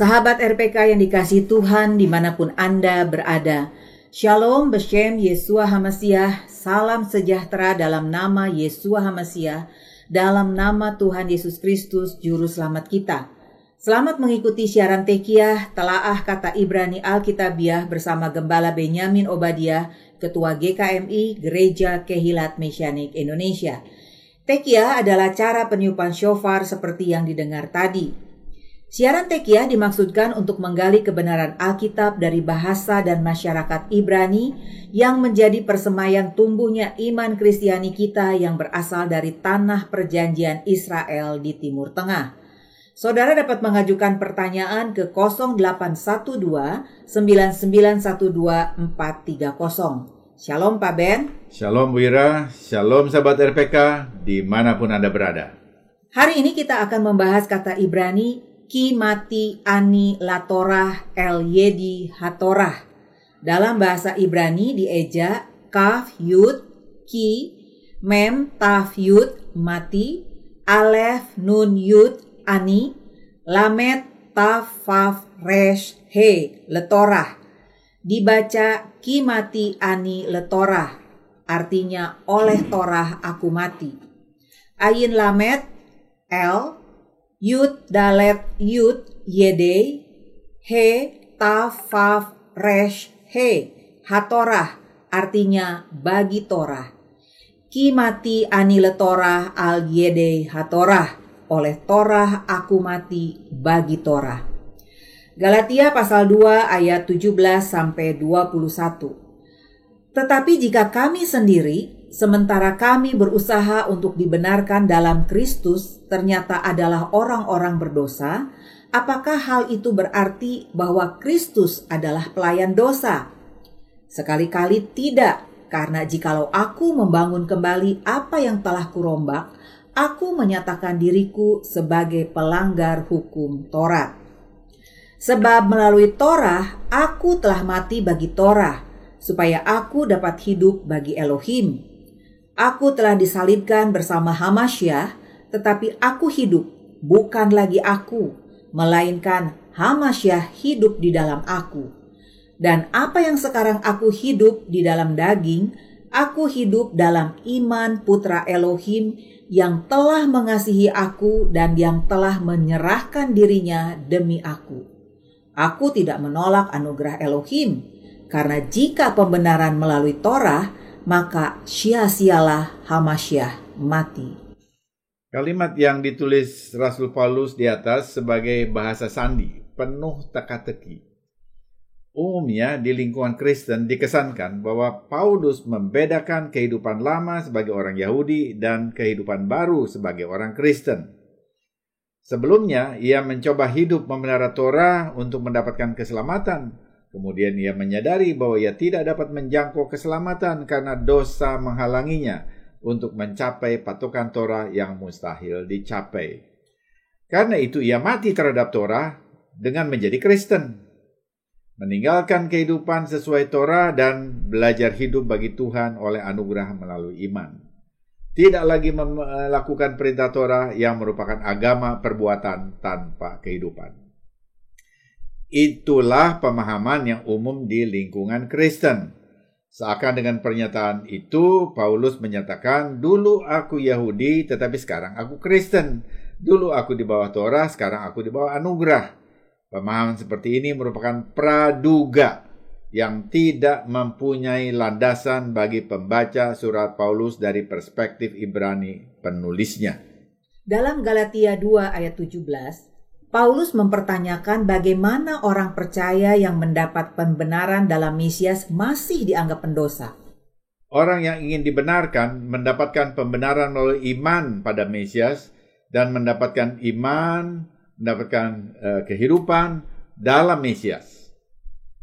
Sahabat RPK yang dikasih Tuhan di mana pun Anda berada, Shalom Beshem Yesua Hamasiah, salam sejahtera dalam nama Yesua Hamasiah, dalam nama Tuhan Yesus Kristus, Juru Selamat kita. Selamat mengikuti siaran Tekiah, telaah kata Ibrani Alkitabiah bersama Gembala Benyamin Obadiah, Ketua GKMI Gereja Kehilat Mesianik Indonesia. Tekiah adalah cara peniupan shofar seperti yang didengar tadi. Siaran Tekiah dimaksudkan untuk menggali kebenaran Alkitab dari bahasa dan masyarakat Ibrani yang menjadi persemayan tumbuhnya iman Kristiani kita yang berasal dari tanah perjanjian Israel di Timur Tengah. Saudara dapat mengajukan pertanyaan ke 0812 9912 430. Shalom Pak Ben. Shalom Bu Ira, Shalom sahabat RPK di mana pun Anda berada. Hari ini kita akan membahas kata Ibrani Ki mati ani latorah el yedi hatorah. Dalam bahasa Ibrani dieja kaf yud ki mem taf yud mati alef nun yud ani lamet taf faf resh he letorah. Dibaca ki mati ani letorah artinya oleh torah aku mati. Ayin lamet el Yud dalet yud yede he taf faf resh he hatorah artinya bagi Torah. Ki mati anile Torah al yede hatorah oleh Torah aku mati bagi Torah. Galatia pasal 2 ayat 17 sampai 21. Tetapi jika kami sendiri sementara kami berusaha untuk dibenarkan dalam Kristus ternyata adalah orang-orang berdosa, apakah hal itu berarti bahwa Kristus adalah pelayan dosa? Sekali-kali tidak, karena jikalau aku membangun kembali apa yang telah kurombak, aku menyatakan diriku sebagai pelanggar hukum Torah. Sebab melalui Torah, aku telah mati bagi Torah, supaya aku dapat hidup bagi Elohim Aku telah disalibkan bersama Hamasyah, tetapi aku hidup, bukan lagi aku, melainkan Hamasyah hidup di dalam aku. Dan apa yang sekarang aku hidup di dalam daging, aku hidup dalam iman putra Elohim yang telah mengasihi aku dan yang telah menyerahkan dirinya demi aku. Aku tidak menolak anugerah Elohim, karena jika pembenaran melalui Torah, maka sia-sialah Hamasyah mati. Kalimat yang ditulis Rasul Paulus di atas sebagai bahasa sandi, penuh teka-teki. Umumnya di lingkungan Kristen dikesankan bahwa Paulus membedakan kehidupan lama sebagai orang Yahudi dan kehidupan baru sebagai orang Kristen. Sebelumnya, ia mencoba hidup memelihara Torah untuk mendapatkan keselamatan, Kemudian ia menyadari bahwa ia tidak dapat menjangkau keselamatan karena dosa menghalanginya untuk mencapai patokan Torah yang mustahil dicapai. Karena itu ia mati terhadap Torah dengan menjadi Kristen. Meninggalkan kehidupan sesuai Torah dan belajar hidup bagi Tuhan oleh anugerah melalui iman. Tidak lagi melakukan perintah Torah yang merupakan agama perbuatan tanpa kehidupan. Itulah pemahaman yang umum di lingkungan Kristen. Seakan dengan pernyataan itu, Paulus menyatakan, "Dulu aku Yahudi, tetapi sekarang aku Kristen. Dulu aku di bawah Torah, sekarang aku di bawah anugerah." Pemahaman seperti ini merupakan praduga yang tidak mempunyai landasan bagi pembaca surat Paulus dari perspektif Ibrani penulisnya. Dalam Galatia 2 ayat 17, Paulus mempertanyakan bagaimana orang percaya yang mendapat pembenaran dalam Mesias masih dianggap pendosa. Orang yang ingin dibenarkan mendapatkan pembenaran melalui iman pada Mesias dan mendapatkan iman, mendapatkan uh, kehidupan dalam Mesias.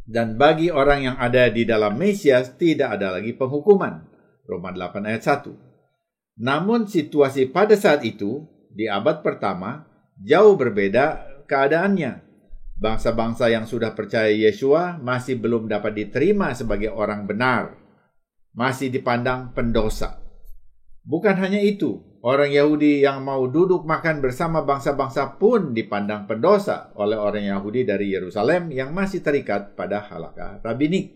Dan bagi orang yang ada di dalam Mesias tidak ada lagi penghukuman. Roma 8 ayat 1. Namun situasi pada saat itu di abad pertama jauh berbeda keadaannya. Bangsa-bangsa yang sudah percaya Yesua masih belum dapat diterima sebagai orang benar, masih dipandang pendosa. Bukan hanya itu, Orang Yahudi yang mau duduk makan bersama bangsa-bangsa pun dipandang pendosa oleh orang Yahudi dari Yerusalem yang masih terikat pada halakah rabbinik.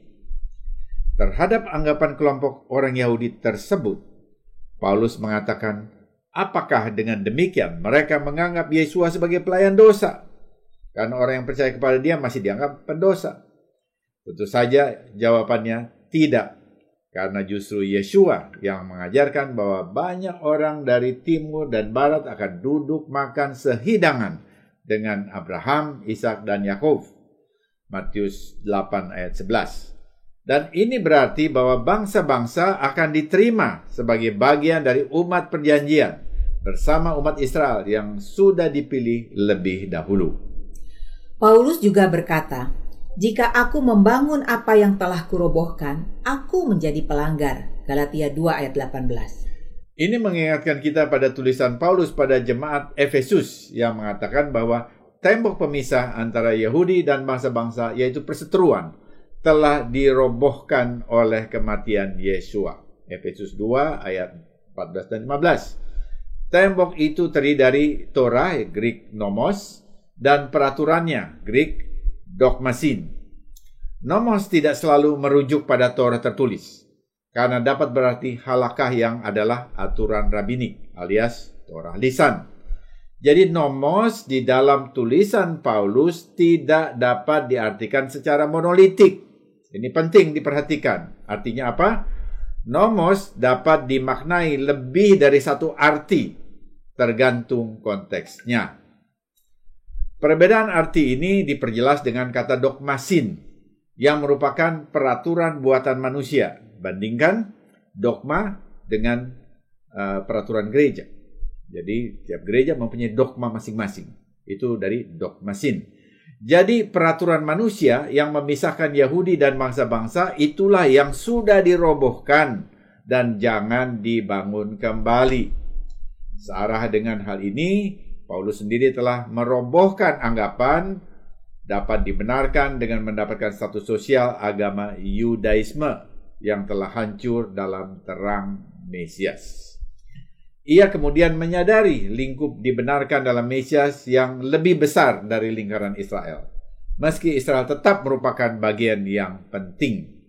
Terhadap anggapan kelompok orang Yahudi tersebut, Paulus mengatakan, apakah dengan demikian mereka menganggap Yesus sebagai pelayan dosa? Karena orang yang percaya kepada dia masih dianggap pendosa. Tentu saja jawabannya tidak karena justru Yeshua yang mengajarkan bahwa banyak orang dari timur dan barat akan duduk makan sehidangan dengan Abraham, Ishak dan Yakub. Matius 8 ayat 11. Dan ini berarti bahwa bangsa-bangsa akan diterima sebagai bagian dari umat perjanjian bersama umat Israel yang sudah dipilih lebih dahulu. Paulus juga berkata, jika aku membangun apa yang telah kurobohkan, aku menjadi pelanggar. Galatia 2 ayat 18. Ini mengingatkan kita pada tulisan Paulus pada jemaat Efesus yang mengatakan bahwa tembok pemisah antara Yahudi dan bangsa-bangsa yaitu perseteruan telah dirobohkan oleh kematian Yesua. Efesus 2 ayat 14 dan 15. Tembok itu terdiri dari Torah, Greek nomos, dan peraturannya, Greek dogmasin. Nomos tidak selalu merujuk pada Torah tertulis, karena dapat berarti halakah yang adalah aturan rabinik alias Torah lisan. Jadi nomos di dalam tulisan Paulus tidak dapat diartikan secara monolitik. Ini penting diperhatikan. Artinya apa? Nomos dapat dimaknai lebih dari satu arti, tergantung konteksnya. Perbedaan arti ini diperjelas dengan kata dogmasin yang merupakan peraturan buatan manusia. Bandingkan dogma dengan uh, peraturan gereja. Jadi tiap gereja mempunyai dogma masing-masing. Itu dari dogmasin. Jadi peraturan manusia yang memisahkan Yahudi dan bangsa-bangsa itulah yang sudah dirobohkan dan jangan dibangun kembali. Searah dengan hal ini, Paulus sendiri telah merobohkan anggapan dapat dibenarkan dengan mendapatkan status sosial agama Yudaisme yang telah hancur dalam terang Mesias. Ia kemudian menyadari lingkup dibenarkan dalam Mesias yang lebih besar dari lingkaran Israel. Meski Israel tetap merupakan bagian yang penting.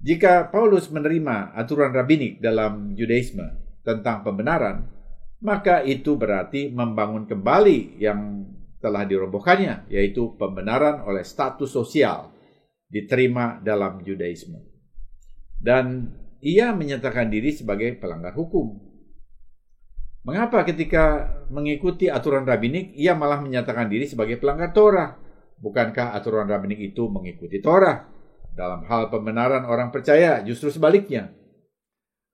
Jika Paulus menerima aturan rabbinik dalam Yudaisme tentang pembenaran, maka itu berarti membangun kembali yang telah dirobohkannya, yaitu pembenaran oleh status sosial diterima dalam Judaisme. Dan ia menyatakan diri sebagai pelanggar hukum. Mengapa ketika mengikuti aturan rabinik, ia malah menyatakan diri sebagai pelanggar Torah? Bukankah aturan rabinik itu mengikuti Torah? Dalam hal pembenaran orang percaya, justru sebaliknya.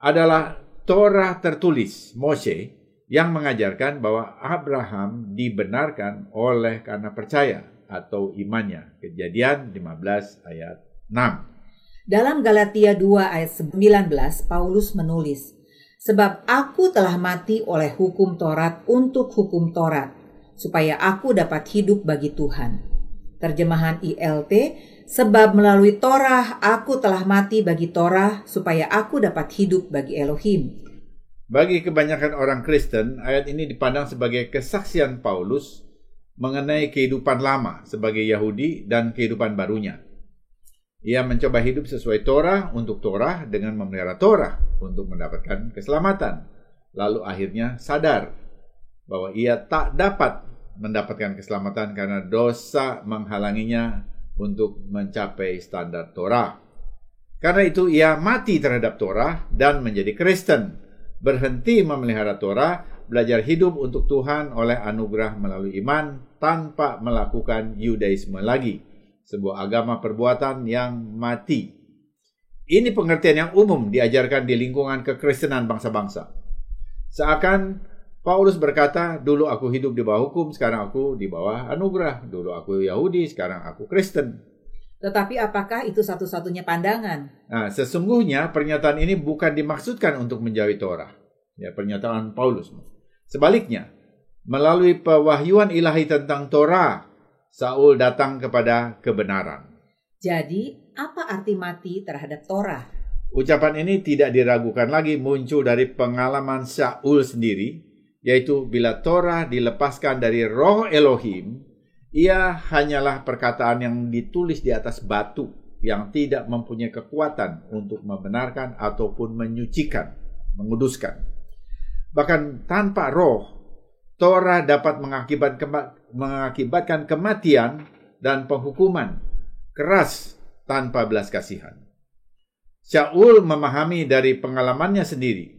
Adalah Torah tertulis, Moshe, yang mengajarkan bahwa Abraham dibenarkan oleh karena percaya atau imannya. Kejadian 15 ayat 6. Dalam Galatia 2 ayat 19 Paulus menulis, Sebab aku telah mati oleh hukum Taurat untuk hukum Taurat, supaya aku dapat hidup bagi Tuhan. Terjemahan ILT, sebab melalui Torah aku telah mati bagi Torah, supaya aku dapat hidup bagi Elohim. Bagi kebanyakan orang Kristen, ayat ini dipandang sebagai kesaksian Paulus mengenai kehidupan lama sebagai Yahudi dan kehidupan barunya. Ia mencoba hidup sesuai Torah untuk Torah dengan memelihara Torah untuk mendapatkan keselamatan. Lalu akhirnya sadar bahwa ia tak dapat mendapatkan keselamatan karena dosa menghalanginya untuk mencapai standar Torah. Karena itu ia mati terhadap Torah dan menjadi Kristen berhenti memelihara Torah, belajar hidup untuk Tuhan oleh anugerah melalui iman tanpa melakukan Yudaisme lagi, sebuah agama perbuatan yang mati. Ini pengertian yang umum diajarkan di lingkungan kekristenan bangsa-bangsa. Seakan Paulus berkata, dulu aku hidup di bawah hukum, sekarang aku di bawah anugerah. Dulu aku Yahudi, sekarang aku Kristen. Tetapi apakah itu satu-satunya pandangan? Nah, sesungguhnya pernyataan ini bukan dimaksudkan untuk menjauhi Torah. Ya, pernyataan Paulus. Sebaliknya, melalui pewahyuan ilahi tentang Torah, Saul datang kepada kebenaran. Jadi, apa arti mati terhadap Torah? Ucapan ini tidak diragukan lagi muncul dari pengalaman Saul sendiri, yaitu bila Torah dilepaskan dari roh Elohim, ia hanyalah perkataan yang ditulis di atas batu yang tidak mempunyai kekuatan untuk membenarkan ataupun menyucikan, menguduskan. Bahkan tanpa roh, Torah dapat mengakibatkan kematian dan penghukuman keras tanpa belas kasihan. Shaul memahami dari pengalamannya sendiri.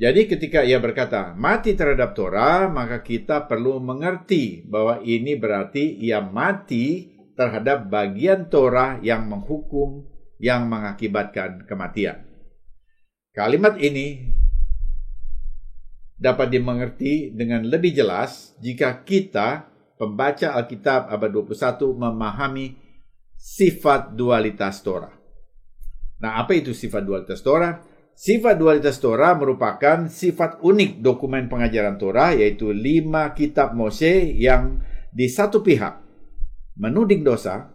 Jadi ketika ia berkata, mati terhadap Torah, maka kita perlu mengerti bahwa ini berarti ia mati terhadap bagian Torah yang menghukum, yang mengakibatkan kematian. Kalimat ini dapat dimengerti dengan lebih jelas jika kita, pembaca Alkitab abad 21, memahami sifat dualitas Torah. Nah, apa itu sifat dualitas Torah? Sifat dualitas Torah merupakan sifat unik dokumen pengajaran Torah, yaitu lima kitab Mose yang di satu pihak menuding dosa,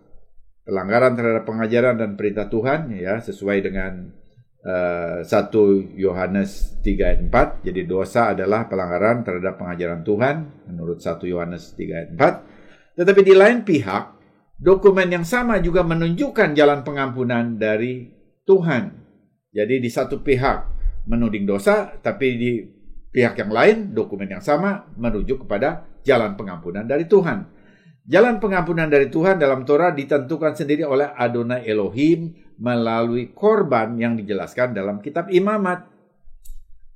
pelanggaran terhadap pengajaran dan perintah Tuhan, ya sesuai dengan 1 Yohanes 3 ayat 4. Jadi dosa adalah pelanggaran terhadap pengajaran Tuhan menurut 1 Yohanes 3 ayat 4. Tetapi di lain pihak, dokumen yang sama juga menunjukkan jalan pengampunan dari Tuhan. Jadi di satu pihak menuding dosa, tapi di pihak yang lain dokumen yang sama merujuk kepada jalan pengampunan dari Tuhan. Jalan pengampunan dari Tuhan dalam Torah ditentukan sendiri oleh Adonai Elohim melalui korban yang dijelaskan dalam kitab Imamat.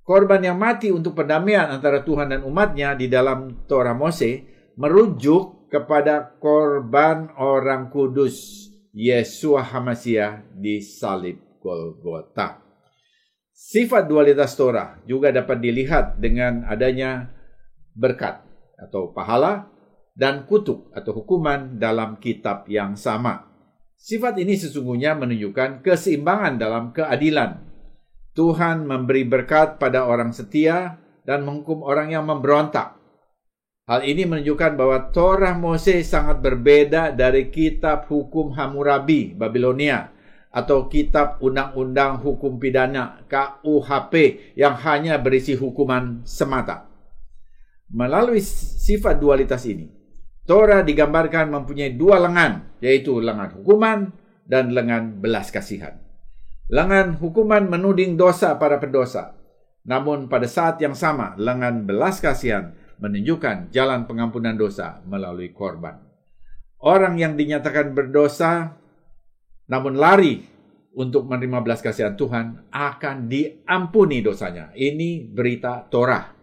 Korban yang mati untuk perdamaian antara Tuhan dan umatnya di dalam Torah Mose merujuk kepada korban orang kudus Yesua Hamasiah di salib Golgota. Sifat dualitas Torah juga dapat dilihat dengan adanya berkat atau pahala dan kutuk atau hukuman dalam kitab yang sama. Sifat ini sesungguhnya menunjukkan keseimbangan dalam keadilan. Tuhan memberi berkat pada orang setia dan menghukum orang yang memberontak. Hal ini menunjukkan bahwa Torah Mose sangat berbeda dari kitab hukum Hammurabi Babilonia atau kitab undang-undang hukum pidana KUHP yang hanya berisi hukuman semata. Melalui sifat dualitas ini, Torah digambarkan mempunyai dua lengan, yaitu lengan hukuman dan lengan belas kasihan. Lengan hukuman menuding dosa para pendosa, namun pada saat yang sama lengan belas kasihan menunjukkan jalan pengampunan dosa melalui korban. Orang yang dinyatakan berdosa namun lari untuk menerima belas kasihan Tuhan akan diampuni dosanya. Ini berita Torah.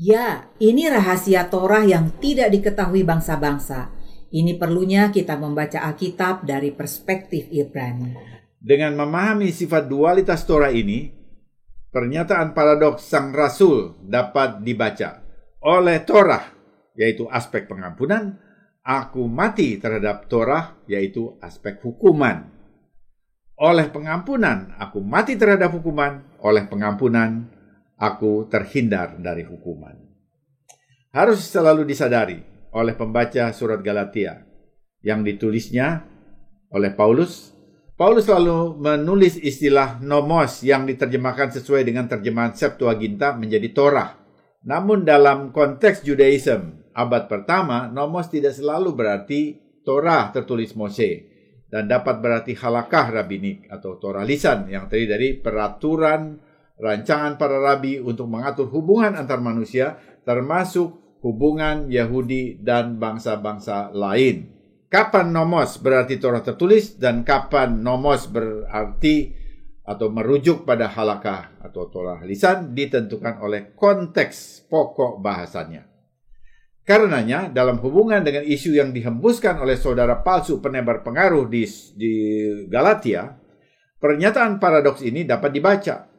Ya, ini rahasia Torah yang tidak diketahui bangsa-bangsa. Ini perlunya kita membaca Alkitab dari perspektif Ibrani. Dengan memahami sifat dualitas Torah ini, pernyataan paradoks sang rasul dapat dibaca oleh Torah, yaitu aspek pengampunan, aku mati terhadap Torah, yaitu aspek hukuman. Oleh pengampunan, aku mati terhadap hukuman. Oleh pengampunan, aku terhindar dari hukuman. Harus selalu disadari oleh pembaca surat Galatia yang ditulisnya oleh Paulus. Paulus selalu menulis istilah nomos yang diterjemahkan sesuai dengan terjemahan Septuaginta menjadi Torah. Namun dalam konteks Judaism abad pertama, nomos tidak selalu berarti Torah tertulis Mose dan dapat berarti halakah rabinik atau Torah lisan yang terdiri dari peraturan rancangan para rabi untuk mengatur hubungan antar manusia termasuk hubungan Yahudi dan bangsa-bangsa lain. Kapan nomos berarti Torah tertulis dan kapan nomos berarti atau merujuk pada halakah atau Torah lisan ditentukan oleh konteks pokok bahasanya. Karenanya, dalam hubungan dengan isu yang dihembuskan oleh saudara palsu penebar pengaruh di, di Galatia, pernyataan paradoks ini dapat dibaca.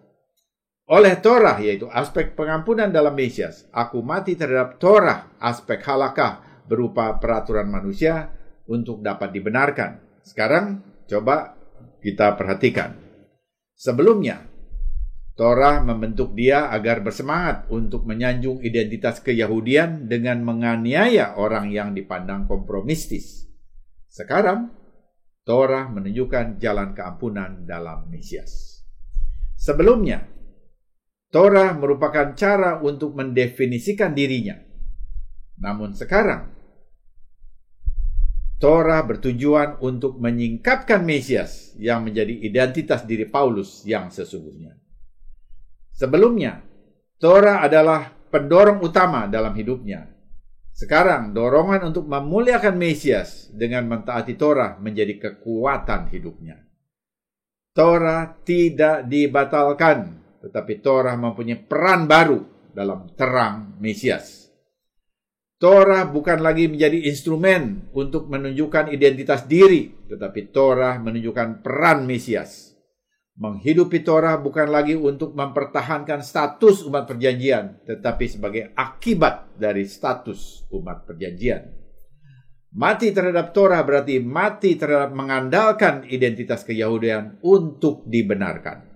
Oleh Torah, yaitu aspek pengampunan dalam Mesias, aku mati terhadap Torah, aspek halakah berupa peraturan manusia untuk dapat dibenarkan. Sekarang, coba kita perhatikan. Sebelumnya, Torah membentuk dia agar bersemangat untuk menyanjung identitas keyahudian dengan menganiaya orang yang dipandang kompromistis. Sekarang, Torah menunjukkan jalan keampunan dalam Mesias. Sebelumnya, Torah merupakan cara untuk mendefinisikan dirinya. Namun sekarang, Torah bertujuan untuk menyingkapkan Mesias yang menjadi identitas diri Paulus yang sesungguhnya. Sebelumnya, Torah adalah pendorong utama dalam hidupnya. Sekarang, dorongan untuk memuliakan Mesias dengan mentaati Torah menjadi kekuatan hidupnya. Torah tidak dibatalkan, tetapi Torah mempunyai peran baru dalam terang Mesias. Torah bukan lagi menjadi instrumen untuk menunjukkan identitas diri, tetapi Torah menunjukkan peran Mesias. Menghidupi Torah bukan lagi untuk mempertahankan status umat perjanjian, tetapi sebagai akibat dari status umat perjanjian. Mati terhadap Torah berarti mati terhadap mengandalkan identitas keyahudian untuk dibenarkan.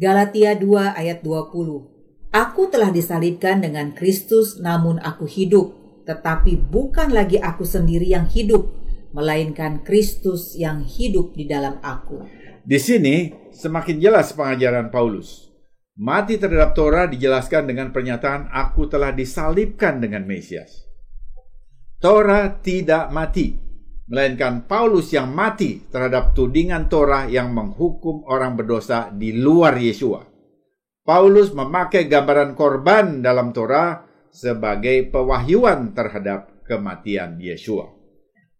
Galatia 2 ayat 20 Aku telah disalibkan dengan Kristus namun aku hidup tetapi bukan lagi aku sendiri yang hidup, melainkan Kristus yang hidup di dalam aku. Di sini semakin jelas pengajaran Paulus. Mati terhadap Torah dijelaskan dengan pernyataan aku telah disalibkan dengan Mesias. Torah tidak mati, melainkan Paulus yang mati terhadap tudingan Torah yang menghukum orang berdosa di luar Yesua. Paulus memakai gambaran korban dalam Torah sebagai pewahyuan terhadap kematian Yesua.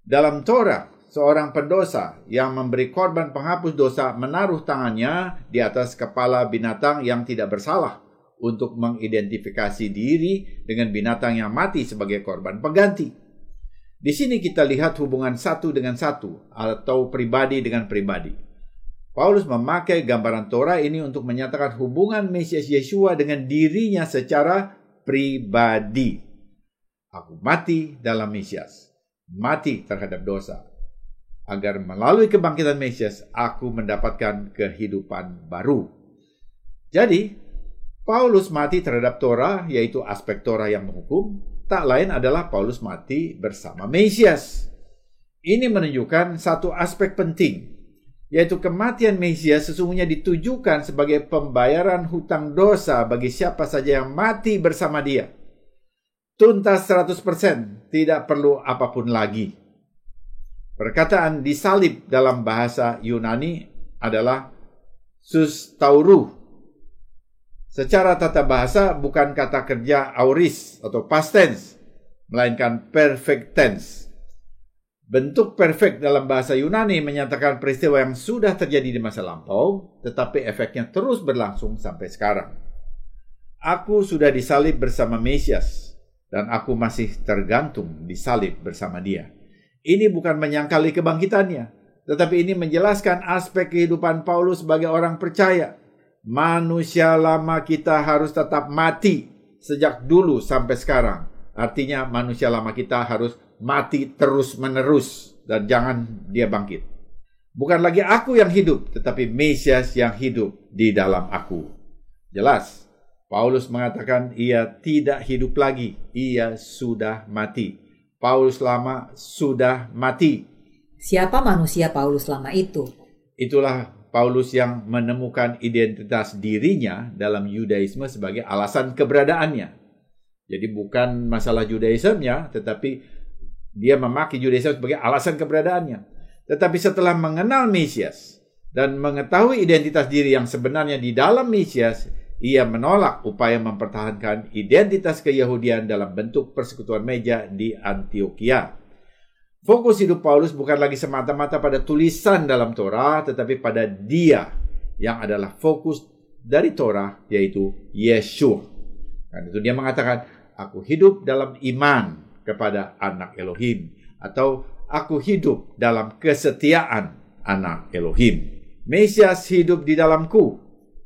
Dalam Torah, seorang pendosa yang memberi korban penghapus dosa menaruh tangannya di atas kepala binatang yang tidak bersalah untuk mengidentifikasi diri dengan binatang yang mati sebagai korban pengganti. Di sini kita lihat hubungan satu dengan satu atau pribadi dengan pribadi. Paulus memakai gambaran Torah ini untuk menyatakan hubungan Mesias Yesua dengan dirinya secara pribadi. Aku mati dalam Mesias, mati terhadap dosa, agar melalui kebangkitan Mesias aku mendapatkan kehidupan baru. Jadi, Paulus mati terhadap Torah, yaitu aspek Torah yang menghukum, tak lain adalah Paulus mati bersama Mesias. Ini menunjukkan satu aspek penting, yaitu kematian Mesias sesungguhnya ditujukan sebagai pembayaran hutang dosa bagi siapa saja yang mati bersama dia. Tuntas 100%, tidak perlu apa pun lagi. Perkataan disalib dalam bahasa Yunani adalah sustauru. Secara tata bahasa bukan kata kerja auris atau past tense, melainkan perfect tense. Bentuk perfect dalam bahasa Yunani menyatakan peristiwa yang sudah terjadi di masa lampau, tetapi efeknya terus berlangsung sampai sekarang. Aku sudah disalib bersama Mesias, dan aku masih tergantung disalib bersama dia. Ini bukan menyangkali kebangkitannya, tetapi ini menjelaskan aspek kehidupan Paulus sebagai orang percaya. Manusia lama kita harus tetap mati sejak dulu sampai sekarang. Artinya manusia lama kita harus mati terus-menerus dan jangan dia bangkit. Bukan lagi aku yang hidup, tetapi Mesias yang hidup di dalam aku. Jelas, Paulus mengatakan ia tidak hidup lagi, ia sudah mati. Paulus lama sudah mati. Siapa manusia Paulus lama itu? Itulah Paulus yang menemukan identitas dirinya dalam Yudaisme sebagai alasan keberadaannya. Jadi bukan masalah Judaismenya, tetapi dia memakai Judaism sebagai alasan keberadaannya. Tetapi setelah mengenal Mesias dan mengetahui identitas diri yang sebenarnya di dalam Mesias, ia menolak upaya mempertahankan identitas keyahudian dalam bentuk persekutuan meja di Antioquia. Fokus hidup Paulus bukan lagi semata-mata pada tulisan dalam Torah, tetapi pada dia yang adalah fokus dari Torah, yaitu Yeshua. Dan itu dia mengatakan, aku hidup dalam iman kepada anak Elohim atau aku hidup dalam kesetiaan anak Elohim. Mesias hidup di dalamku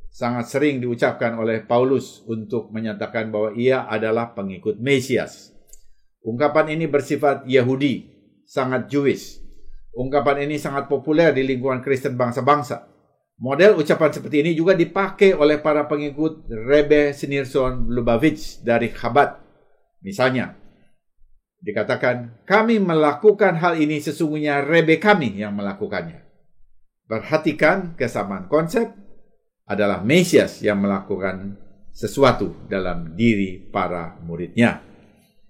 sangat sering diucapkan oleh Paulus untuk menyatakan bahwa ia adalah pengikut Mesias. Ungkapan ini bersifat Yahudi, sangat Jewish. Ungkapan ini sangat populer di lingkungan Kristen bangsa-bangsa. Model ucapan seperti ini juga dipakai oleh para pengikut Rebe Sinirson Lubavitch dari Chabad. Misalnya, Dikatakan, kami melakukan hal ini sesungguhnya rebe kami yang melakukannya. Perhatikan kesamaan konsep adalah Mesias yang melakukan sesuatu dalam diri para muridnya.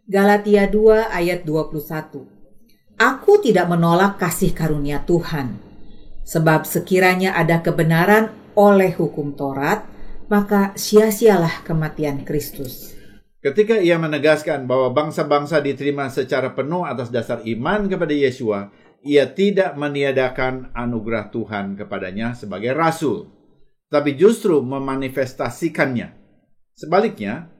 Galatia 2 ayat 21 Aku tidak menolak kasih karunia Tuhan, sebab sekiranya ada kebenaran oleh hukum Taurat, maka sia-sialah kematian Kristus. Ketika ia menegaskan bahwa bangsa-bangsa diterima secara penuh atas dasar iman kepada Yesua, ia tidak meniadakan anugerah Tuhan kepadanya sebagai rasul, tapi justru memanifestasikannya. Sebaliknya,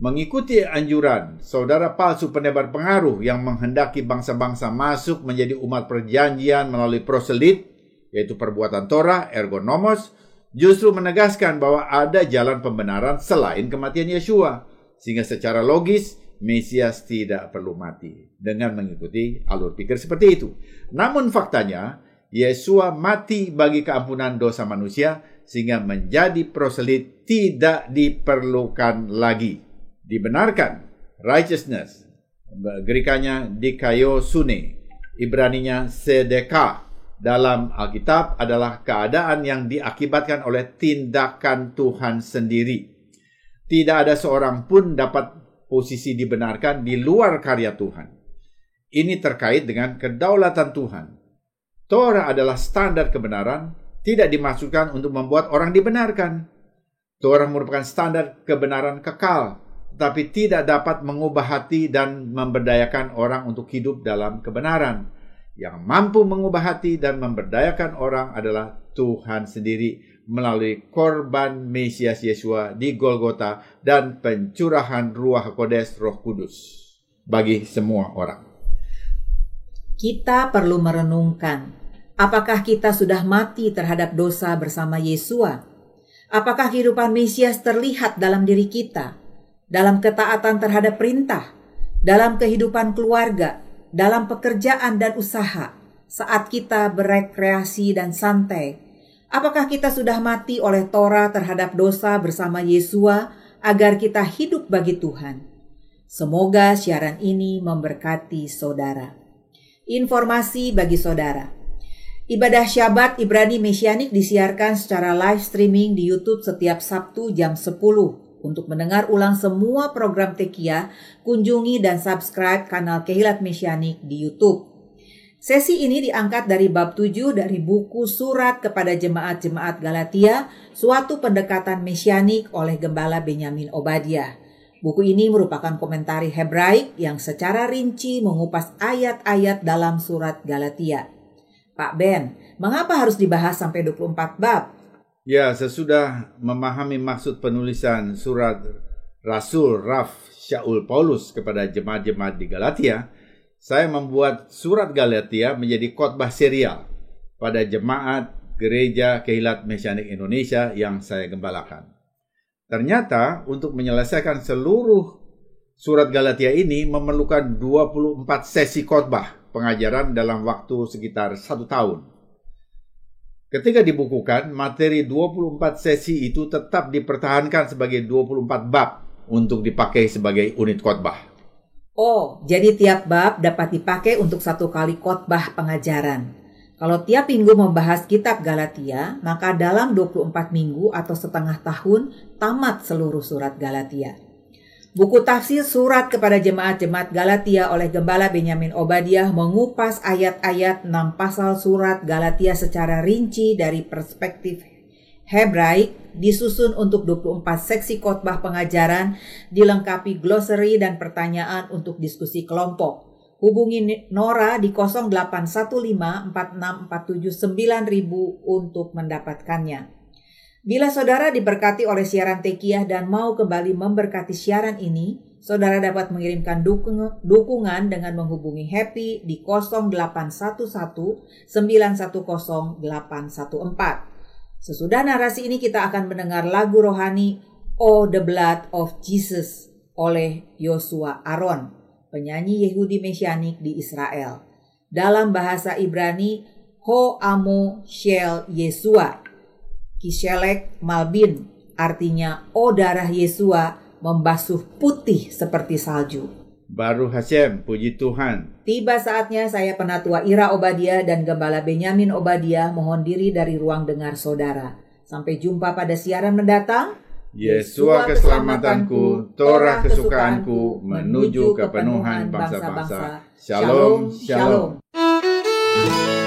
Mengikuti anjuran saudara palsu penebar pengaruh yang menghendaki bangsa-bangsa masuk menjadi umat perjanjian melalui proselit, yaitu perbuatan Torah, ergonomos, justru menegaskan bahwa ada jalan pembenaran selain kematian Yesua. Sehingga secara logis, Mesias tidak perlu mati dengan mengikuti alur pikir seperti itu. Namun faktanya, Yesua mati bagi keampunan dosa manusia sehingga menjadi proselit tidak diperlukan lagi dibenarkan righteousness Gerikanya dikayo sune Ibraninya sedekah dalam Alkitab adalah keadaan yang diakibatkan oleh tindakan Tuhan sendiri. Tidak ada seorang pun dapat posisi dibenarkan di luar karya Tuhan. Ini terkait dengan kedaulatan Tuhan. Torah adalah standar kebenaran, tidak dimasukkan untuk membuat orang dibenarkan. Torah merupakan standar kebenaran kekal, tapi tidak dapat mengubah hati dan memberdayakan orang untuk hidup dalam kebenaran. Yang mampu mengubah hati dan memberdayakan orang adalah Tuhan sendiri melalui korban Mesias Yesua di Golgota dan pencurahan Ruah Kodes Roh Kudus bagi semua orang. Kita perlu merenungkan, apakah kita sudah mati terhadap dosa bersama Yesua? Apakah kehidupan Mesias terlihat dalam diri kita? Dalam ketaatan terhadap perintah, dalam kehidupan keluarga, dalam pekerjaan dan usaha, saat kita berekreasi dan santai. Apakah kita sudah mati oleh Torah terhadap dosa bersama Yesua agar kita hidup bagi Tuhan? Semoga siaran ini memberkati saudara. Informasi bagi saudara. Ibadah Syabat Ibrani Mesianik disiarkan secara live streaming di YouTube setiap Sabtu jam 10 untuk mendengar ulang semua program Tekia, kunjungi dan subscribe kanal Kehilat Mesianik di YouTube. Sesi ini diangkat dari bab 7 dari buku Surat kepada Jemaat-Jemaat Galatia, suatu pendekatan mesianik oleh Gembala Benyamin Obadiah. Buku ini merupakan komentari Hebraik yang secara rinci mengupas ayat-ayat dalam surat Galatia. Pak Ben, mengapa harus dibahas sampai 24 bab? Ya, sesudah memahami maksud penulisan surat Rasul Raf Syaul Paulus kepada jemaat-jemaat di Galatia, saya membuat surat Galatia menjadi khotbah serial pada jemaat Gereja Kehilat Mesianik Indonesia yang saya gembalakan. Ternyata untuk menyelesaikan seluruh surat Galatia ini memerlukan 24 sesi khotbah pengajaran dalam waktu sekitar satu tahun. Ketika dibukukan, materi 24 sesi itu tetap dipertahankan sebagai 24 bab untuk dipakai sebagai unit khotbah. Oh, jadi tiap bab dapat dipakai untuk satu kali khotbah pengajaran. Kalau tiap minggu membahas kitab Galatia, maka dalam 24 minggu atau setengah tahun tamat seluruh surat Galatia. Buku tafsir surat kepada jemaat-jemaat Galatia oleh Gembala Benyamin Obadiah mengupas ayat-ayat 6 pasal surat Galatia secara rinci dari perspektif Hebraik disusun untuk 24 seksi khotbah pengajaran dilengkapi glossary dan pertanyaan untuk diskusi kelompok. Hubungi Nora di 081546479000 untuk mendapatkannya. Bila saudara diberkati oleh siaran Tekiah dan mau kembali memberkati siaran ini, saudara dapat mengirimkan dukung, dukungan dengan menghubungi Happy di 0811 910 814. Sesudah narasi ini kita akan mendengar lagu rohani Oh the Blood of Jesus oleh Yosua Aaron, penyanyi Yehudi Mesianik di Israel. Dalam bahasa Ibrani, Ho Amo Shel Yesua Kishelek Malbin, artinya O darah Yesua membasuh putih seperti salju. Baru Hashem, puji Tuhan. Tiba saatnya saya penatua Ira Obadia dan Gembala Benyamin Obadia mohon diri dari ruang dengar saudara. Sampai jumpa pada siaran mendatang. Yesua keselamatanku, Torah kesukaanku, menuju kepenuhan bangsa-bangsa. Shalom, shalom. Oh,